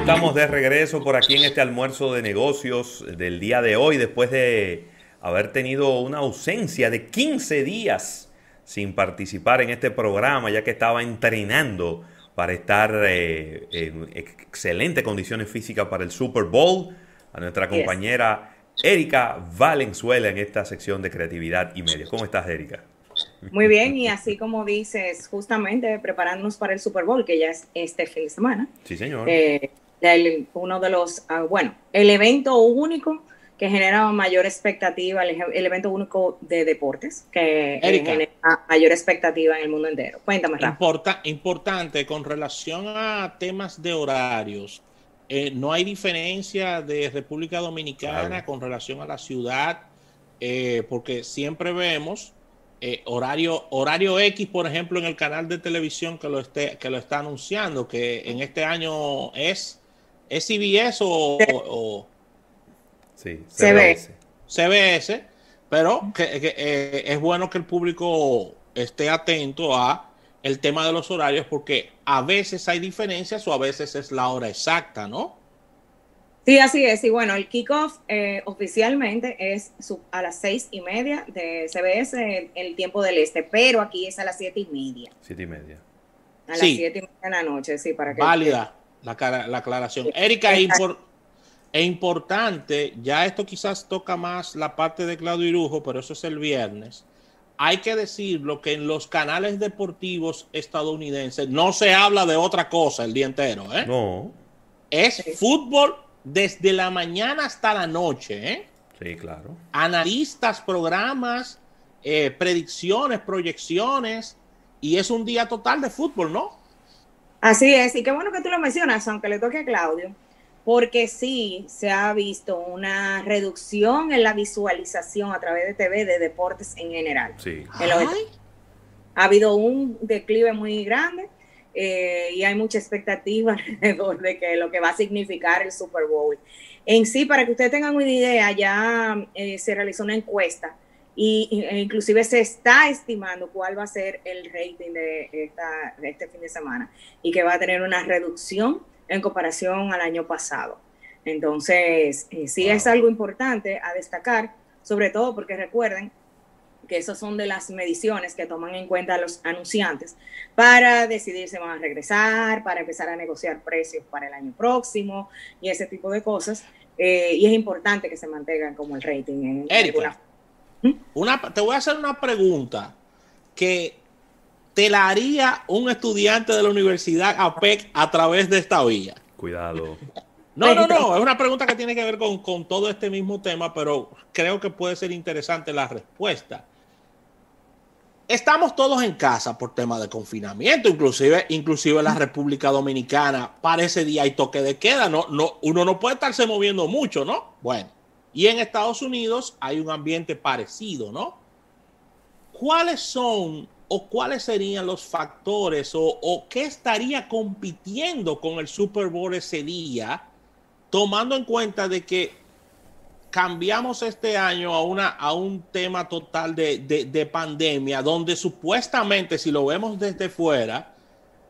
estamos de regreso por aquí en este almuerzo de negocios del día de hoy, después de haber tenido una ausencia de 15 días sin participar en este programa, ya que estaba entrenando para estar eh, en excelentes condiciones físicas para el Super Bowl. A nuestra compañera Erika Valenzuela en esta sección de creatividad y medios. ¿Cómo estás, Erika? Muy bien, y así como dices, justamente preparándonos para el Super Bowl, que ya es este fin de semana. Sí, señor. Eh, uno de los, ah, bueno, el evento único que genera mayor expectativa, el, evento único de deportes, que eh, genera mayor expectativa en el mundo entero. Cuéntame, Importa, importante, con relación a temas de horarios, eh, no hay diferencia de República Dominicana con relación a la ciudad, porque siempre vemos eh, horario, horario X, por ejemplo, en el canal de televisión que lo, esté, que lo está anunciando, que en este año es, es CBS o, sí, CBS. CBS, pero que, eh, es bueno que el público esté atento a el tema de los horarios porque a veces hay diferencias o a veces es la hora exacta, ¿no? Sí, así es. Y bueno, el kickoff eh, oficialmente es a las seis y media de CBS, el, tiempo del este, pero aquí es a las siete y media. Siete y media. A las siete y media de la noche, sí, para que. Válida la, la aclaración. Erika, es, es importante, ya esto quizás toca más la parte de Claudio Irujo, pero eso es el viernes. Hay que decirlo que en los canales deportivos estadounidenses no se habla de otra cosa el día entero, ¿eh? No. Es fútbol desde la mañana hasta la noche. ¿eh? Sí, claro. Analistas, programas, eh, predicciones, proyecciones, y es un día total de fútbol, ¿no? Así es, y qué bueno que tú lo mencionas, aunque le toque a Claudio, porque sí se ha visto una reducción en la visualización a través de TV de deportes en general. Sí. Ha habido un declive muy grande eh, y hay mucha expectativa alrededor de que lo que va a significar el Super Bowl. En sí, para que ustedes tengan una idea, ya eh, se realizó una encuesta y, e inclusive se está estimando cuál va a ser el rating de, esta, este fin de semana y que va a tener una reducción en comparación al año pasado. Entonces, eh, sí es algo importante a destacar, sobre todo porque recuerden que esas son de las mediciones que toman en cuenta los anunciantes para decidir si van a regresar, para empezar a negociar precios para el año próximo y ese tipo de cosas. Eh, y es importante que se mantengan como el rating. En, ¿Mm? Una, te voy a hacer una pregunta que te la haría un estudiante de la Universidad APEC a través de esta vía. Cuidado. No, no, no, es una pregunta que tiene que ver con, con, todo este mismo tema, pero creo que puede ser interesante la respuesta estamos todos en casa por tema de confinamiento, inclusive, inclusive en la República Dominicana para ese día hay toque de queda, no, no, uno no puede estarse moviendo mucho, ¿no? Bueno, y en Estados Unidos hay un ambiente parecido, ¿no? ¿Cuáles son o cuáles serían los factores o, qué estaría compitiendo con el Super Bowl ese día, tomando en cuenta de que cambiamos este año a, una, a un tema total de, pandemia, donde supuestamente, si lo vemos desde fuera,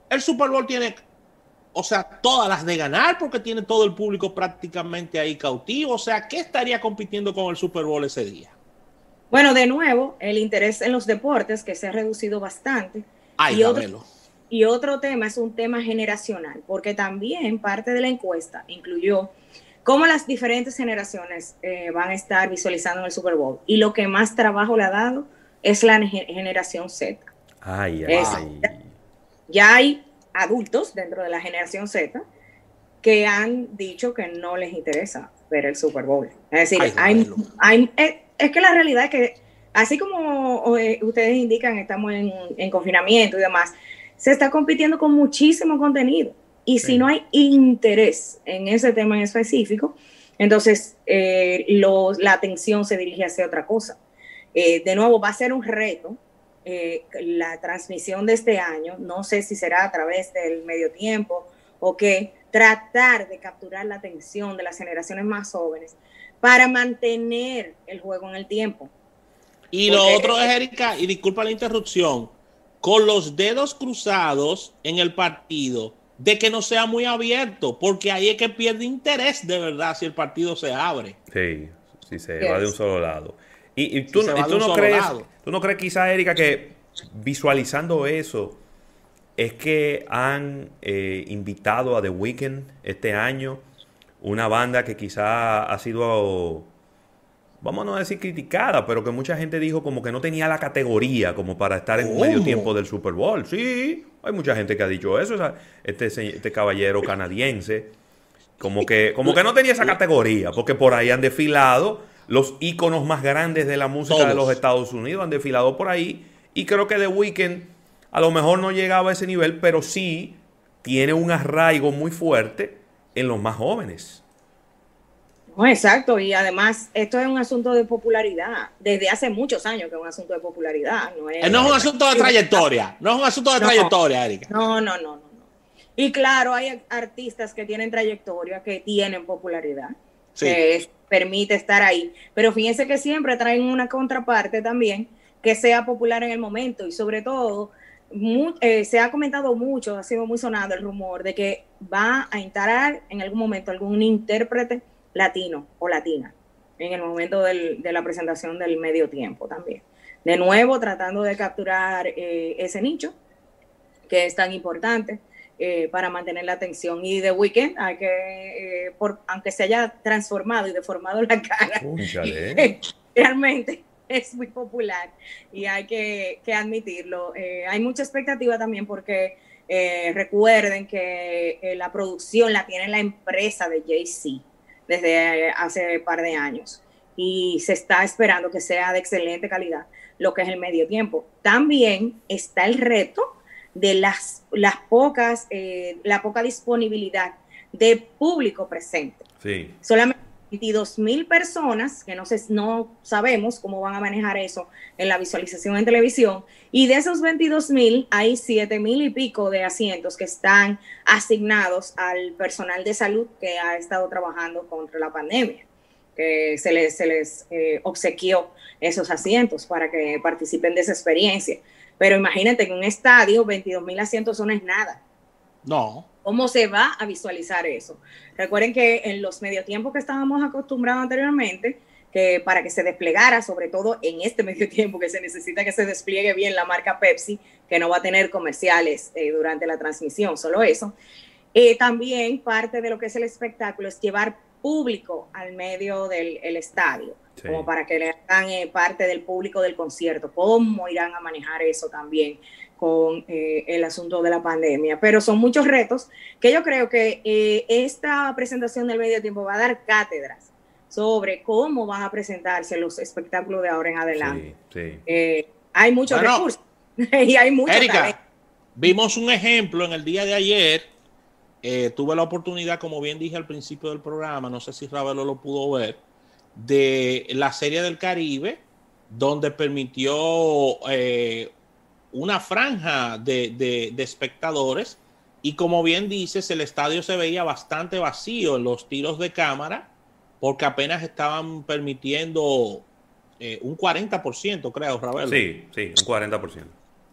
el Super Bowl tiene, o sea, todas las de ganar porque tiene todo el público prácticamente ahí cautivo. O sea, ¿qué estaría compitiendo con el Super Bowl ese día? Bueno, de nuevo, el interés en los deportes que se ha reducido bastante. Ay, y, otro, y otro tema es un tema generacional, porque también parte de la encuesta incluyó cómo las diferentes generaciones eh, van a estar visualizando en el Super Bowl. Y lo que más trabajo le ha dado es la generación Z. Ay, ay. ya hay adultos dentro de la generación Z que han dicho que no les interesa ver el Super Bowl. Es decir, hay, es que la realidad es que, así como eh, ustedes indican, estamos en, en confinamiento y demás, se está compitiendo con muchísimo contenido. Y si no hay interés en ese tema en específico, entonces eh, la atención se dirige hacia otra cosa. Eh, de nuevo, va a ser un reto eh, la transmisión de este año. No sé si será a través del medio tiempo o qué, tratar de capturar la atención de las generaciones más jóvenes para mantener el juego en el tiempo. Y lo otro es, Erika, y disculpa la interrupción, con los dedos cruzados en el partido de que no sea muy abierto, porque ahí es que pierde interés de verdad si el partido se abre. Sí, si se va de un solo lado. Y, tú, no crees, tú no crees quizás, Erika, que visualizando eso, es que han eh, invitado a The Weeknd este año, una banda que quizá ha sido, vamos a no decir criticada, pero que mucha gente dijo como que no tenía la categoría como para estar en medio tiempo del Super Bowl. Sí, hay mucha gente que ha dicho eso, este, este caballero canadiense, como que, como que no tenía esa categoría, porque por ahí han desfilado los íconos más grandes de la música de los Estados Unidos, han desfilado por ahí, y creo que The Weeknd a lo mejor no llegaba a ese nivel, pero sí tiene un arraigo muy fuerte en los más jóvenes. exacto, y además esto es un asunto de popularidad, desde hace muchos años que es un asunto de popularidad. No es, no es un asunto de trayectoria, no es un asunto de trayectoria, Erika. No, no, no, no, Y claro, hay artistas que tienen trayectoria, que tienen popularidad, que permite estar ahí, pero fíjense que siempre traen una contraparte también que sea popular en el momento. Y sobre todo eh, se ha comentado mucho, ha sido muy sonado el rumor de que va a entrar en algún momento algún intérprete latino o latina en el momento de la presentación del medio tiempo también. De nuevo, tratando de capturar eh, ese nicho que es tan importante eh, para mantener la atención. Y de Weekend, hay que, por, aunque se haya transformado y deformado la cara, realmente es muy popular y hay que, admitirlo. Eh, hay mucha expectativa también porque eh, recuerden que eh, la producción la tiene la empresa de Jay-Z desde hace un par de años y se está esperando que sea de excelente calidad lo que es el medio tiempo. También está el reto de las, las pocas, la poca disponibilidad de público presente. Sí. Solamente 22 mil personas, que no, sé, no sabemos cómo van a manejar eso en la visualización en televisión, y de esos 22 mil hay 7 mil y pico de asientos que están asignados al personal de salud que ha estado trabajando contra la pandemia, que se les, se les eh, obsequió esos asientos para que participen de esa experiencia. Pero imagínate que en un estadio 22 mil asientos no es nada. No. ¿Cómo se va a visualizar eso? Recuerden que en los medio tiempos que estábamos acostumbrados anteriormente, que para que se desplegara, sobre todo en este medio tiempo que se necesita que se despliegue bien la marca Pepsi, que no va a tener comerciales eh, durante la transmisión, solo eso. Eh, también parte de lo que es el espectáculo es llevar público al medio del estadio, como para que le hagan eh, parte del público del concierto. ¿Cómo irán a manejar eso también? con eh, el asunto de la pandemia. Pero son muchos retos que yo creo que eh, esta presentación del medio tiempo va a dar cátedras sobre cómo van a presentarse los espectáculos de ahora en adelante. Eh, hay muchos recursos y hay mucho Erika, vimos un ejemplo en el día de ayer. tuve la oportunidad, como bien dije al principio del programa, no sé si Ravelo lo pudo ver, de la Serie del Caribe, donde permitió una franja de, espectadores y como bien dices, el estadio se veía bastante vacío en los tiros de cámara porque apenas estaban permitiendo eh, un 40%, creo, Ravel. Sí, sí, un 40%.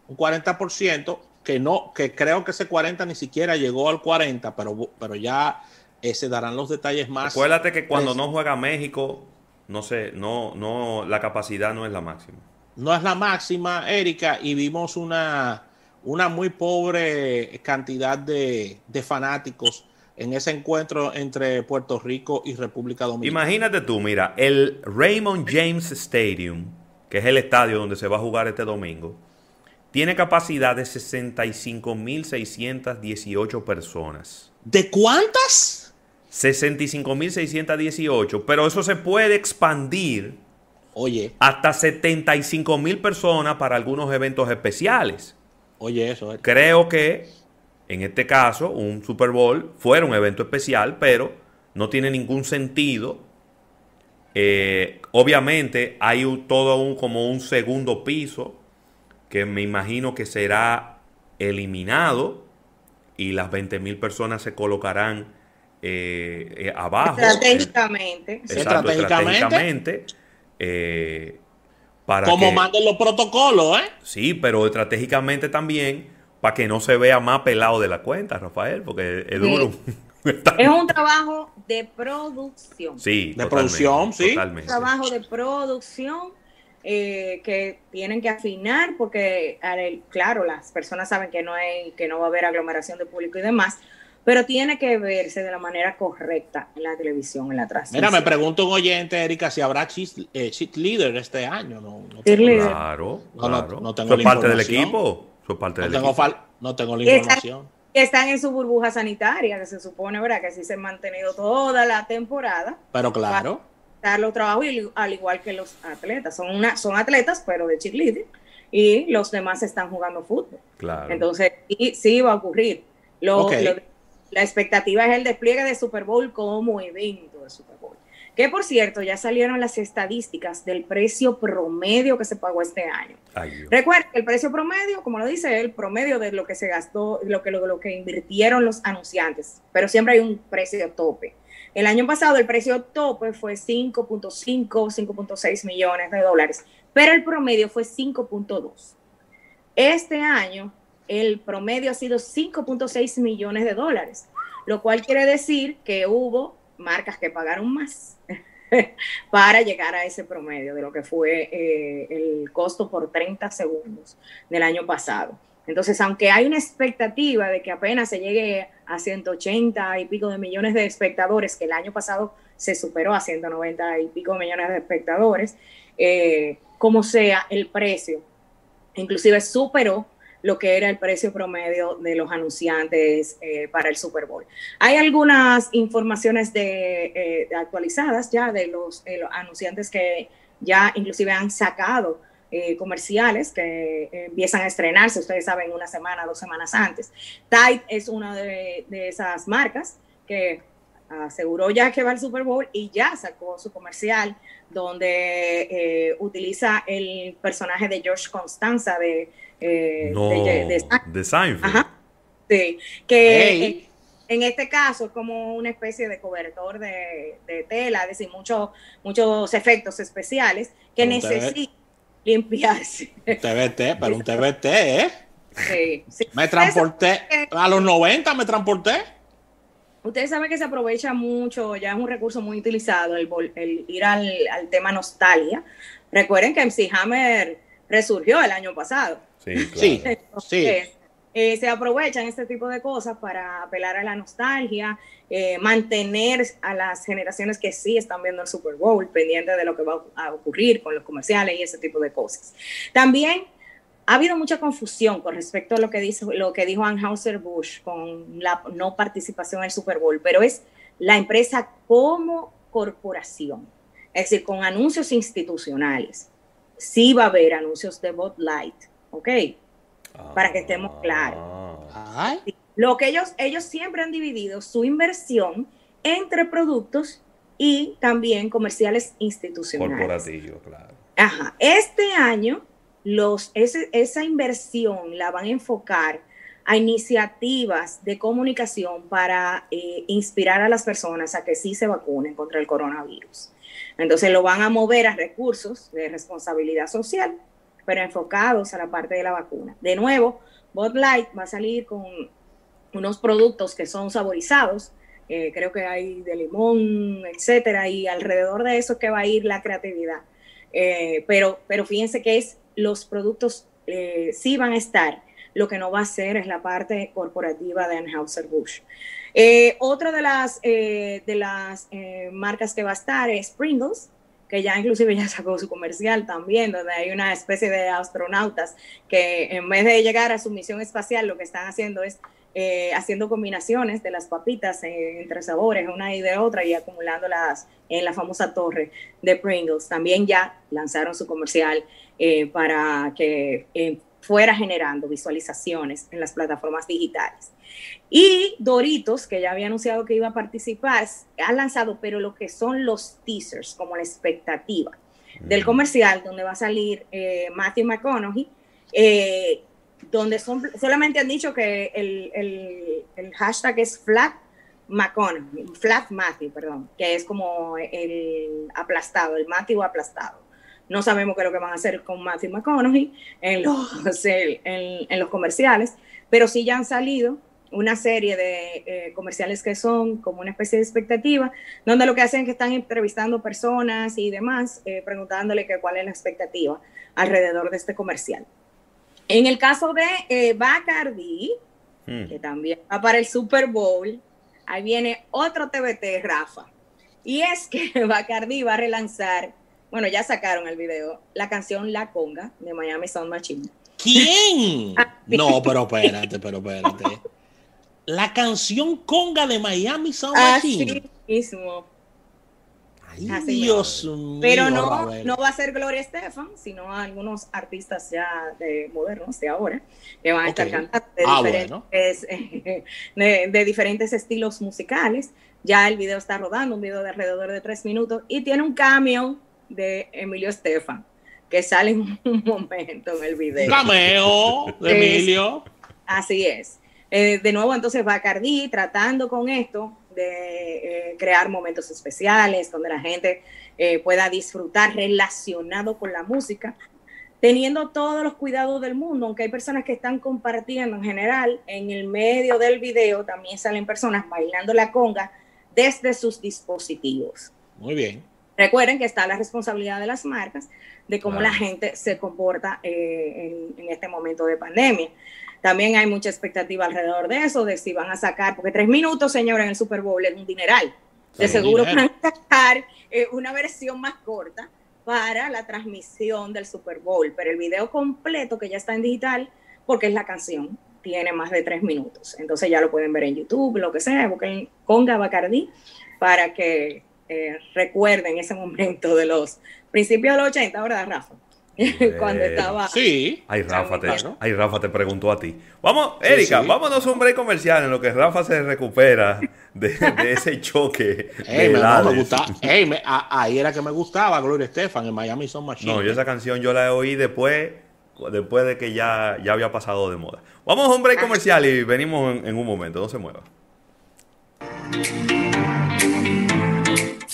Un 40% que no, que creo que ese 40 ni siquiera llegó al 40, pero, pero ya eh, se darán los detalles más. Acuérdate que cuando no juega México, no sé, no, no, la capacidad no es la máxima no es la máxima, Erika, y vimos una, una muy pobre cantidad de, fanáticos en ese encuentro entre Puerto Rico y República Dominicana. Imagínate tú, mira, el Raymond James Stadium, que es el estadio donde se va a jugar este domingo, tiene capacidad de 65.618 personas. ¿De cuántas? 65.618, pero eso se puede expandir Oye. Hasta 75 mil personas para algunos eventos especiales. Oye, eso. Es. Creo que en este caso un Super Bowl fuera un evento especial, pero no tiene ningún sentido. Eh, obviamente hay todo un, como un segundo piso que me imagino que será eliminado y las 20 mil personas se colocarán eh, eh, abajo. Estratégicamente. estratégicamente eh, para Como manden los protocolos, ¿eh? Sí, pero estratégicamente también para que no se vea más pelado de la cuenta, Rafael, porque es duro. Es un trabajo de producción. Sí, de producción, sí. Un trabajo de producción eh, que tienen que afinar porque, claro, las personas saben que no hay, que no va a haber aglomeración de público y demás, pero tiene que verse de la manera correcta en la televisión, en la transmisión. Mira, me pregunto un oyente, Erika, si habrá cheat, eh, leader este año. No, claro, claro. No, tengo parte del equipo? parte del tengo equipo. no tengo la información. Están, en su burbuja sanitaria, que se supone, ¿verdad? Que así se han mantenido toda la temporada. Pero claro. Dar los trabajos al igual que los atletas. Son, una, son atletas, pero de cheerleading. Y los demás están jugando fútbol. Claro. Entonces, sí, sí va a ocurrir. Lo, lo, la expectativa es el despliegue de Super Bowl como evento de Super Bowl. Que por cierto, ya salieron las estadísticas del precio promedio que se pagó este año. Recuerden que el precio promedio, como lo dice el promedio de lo que se gastó, lo que, lo, que invirtieron los anunciantes, pero siempre hay un precio tope. El año pasado el precio tope fue 5.5, 5.6 millones de dólares, pero el promedio fue 5.2. Este año el promedio ha sido 5.6 millones de dólares, lo cual quiere decir que hubo marcas que pagaron más para llegar a ese promedio de lo que fue eh, el costo por 30 segundos del año pasado. Entonces, aunque hay una expectativa de que apenas se llegue a 180 y pico de millones de espectadores, que el año pasado se superó a 190 y pico millones de espectadores, eh, como sea, el precio inclusive superó lo que era el precio promedio de los anunciantes eh, para el Super Bowl. Hay algunas informaciones de, eh, actualizadas ya de los, eh, los, anunciantes que ya inclusive han sacado comerciales que empiezan a estrenarse, ustedes saben, una semana, dos semanas antes. Tide es una de esas marcas que aseguró ya que va al Super Bowl y ya sacó su comercial donde utiliza el personaje de George Constanza de eh, de, Seinfeld. Sí, que en, este caso es como una especie de cobertor de, tela, es decir, muchos muchos efectos especiales que necesita limpiarse. Un TBT, pero un TBT, ¿eh? Sí, Me transporté, a los 90 me transporté. Ustedes saben que se aprovecha mucho, ya es un recurso muy utilizado el, ir al, al, tema nostalgia. Recuerden que MC Hammer resurgió el año pasado. Sí, sí, eh, se aprovechan este tipo de cosas para apelar a la nostalgia, eh, mantener a las generaciones que sí están viendo el Super Bowl pendientes de lo que va a ocurrir con los comerciales y ese tipo de cosas. También ha habido mucha confusión con respecto a lo que, dice, lo que dijo Anheuser-Busch con la no participación en el Super Bowl, pero es la empresa como corporación, es decir, con anuncios institucionales. Sí va a haber anuncios de Bot Light, ¿ok? Para que estemos claros. Lo que ellos, ellos siempre han dividido su inversión entre productos y también comerciales institucionales. Corporativo, claro. Ajá. Este año, esa inversión la van a enfocar a iniciativas de comunicación para eh, inspirar a las personas a que sí se vacunen contra el coronavirus. Entonces lo van a mover a recursos de responsabilidad social pero enfocados a la parte de la vacuna. De nuevo, Bud Light va a salir con unos productos que son saborizados, eh, creo que hay de limón, etcétera, y alrededor de eso que va a ir la creatividad. Eh, pero, pero fíjense que es los productos eh, sí van a estar, lo que no va a ser es la parte corporativa de Anheuser-Busch. otra de las, de las marcas que va a estar es Pringles, que ya inclusive ya sacó su comercial también, donde hay una especie de astronautas que en vez de llegar a su misión espacial, lo que están haciendo es eh, haciendo combinaciones de las papitas entre sabores, una y de otra, y acumulándolas en la famosa torre de Pringles. También ya lanzaron su comercial eh, para que eh, fuera generando visualizaciones en las plataformas digitales. Y Doritos, que ya había anunciado que iba a participar, ha lanzado, pero lo que son los teasers, como la expectativa del comercial, donde va a salir eh, Matthew McConaughey, eh, donde son, solamente han dicho que el, el, hashtag es Flat McConaughey, Flat Matthew, perdón, que es como el aplastado, el Matthew aplastado. No sabemos qué es lo que van a hacer con Matthew McConaughey en los, en los comerciales, pero sí ya han salido una serie de eh, comerciales que son como una especie de expectativa, donde lo que hacen es que están entrevistando personas y demás, eh, preguntándole que cuál es la expectativa alrededor de este comercial. En el caso de eh, Bacardi, hmm. que también va para el Super Bowl, ahí viene otro TBT, Rafa. Y es que Bacardi va a relanzar, bueno, ya sacaron el video, la canción La Conga de Miami Sound Machine. ¿Quién? no, pero espérate, pero espérate la canción conga de Miami Sound Machine. Así mismo. Dios mío. Pero no, no va a ser Gloria Estefan, sino algunos artistas ya de modernos de ahora que van a estar cantando de, ah, diferentes, de, diferentes estilos musicales. Ya el video está rodando, un video de alrededor de tres minutos y tiene un cambio de Emilio Estefan que sale en un momento en el video. Cameo de Emilio. Así es. Eh, de nuevo, entonces Bacardi tratando con esto de eh, crear momentos especiales donde la gente eh, pueda disfrutar relacionado con la música, teniendo todos los cuidados del mundo, aunque hay personas que están compartiendo en general, en el medio del video también salen personas bailando la conga desde sus dispositivos. Muy bien. Recuerden que está la responsabilidad de las marcas de cómo la gente se comporta en, en este momento de pandemia. También hay mucha expectativa alrededor de eso, de si van a sacar, porque tres minutos, señores, en el Super Bowl es un dineral. De seguro van a sacar eh, una versión más corta para la transmisión del Super Bowl, pero el video completo que ya está en digital, porque es la canción, tiene más de tres minutos. Entonces ya lo pueden ver en YouTube, lo que sea, busquen Conga Bacardi para que eh, recuerden ese momento de los principios de los 80, ¿verdad, Rafa? cuando estaba. Sí. Ay, Rafa, te, ay, Rafa te preguntó a ti. Vamos, Erika, vámonos a un break comercial en lo que Rafa se recupera de, ese choque. Ey, me, no, me gusta, ahí era que me gustaba Gloria Estefan en Miami Son Machine. No, yo esa canción yo la oí después, después de que ya, ya había pasado de moda. Vamos a un break comercial y venimos en, en un momento. No se mueva.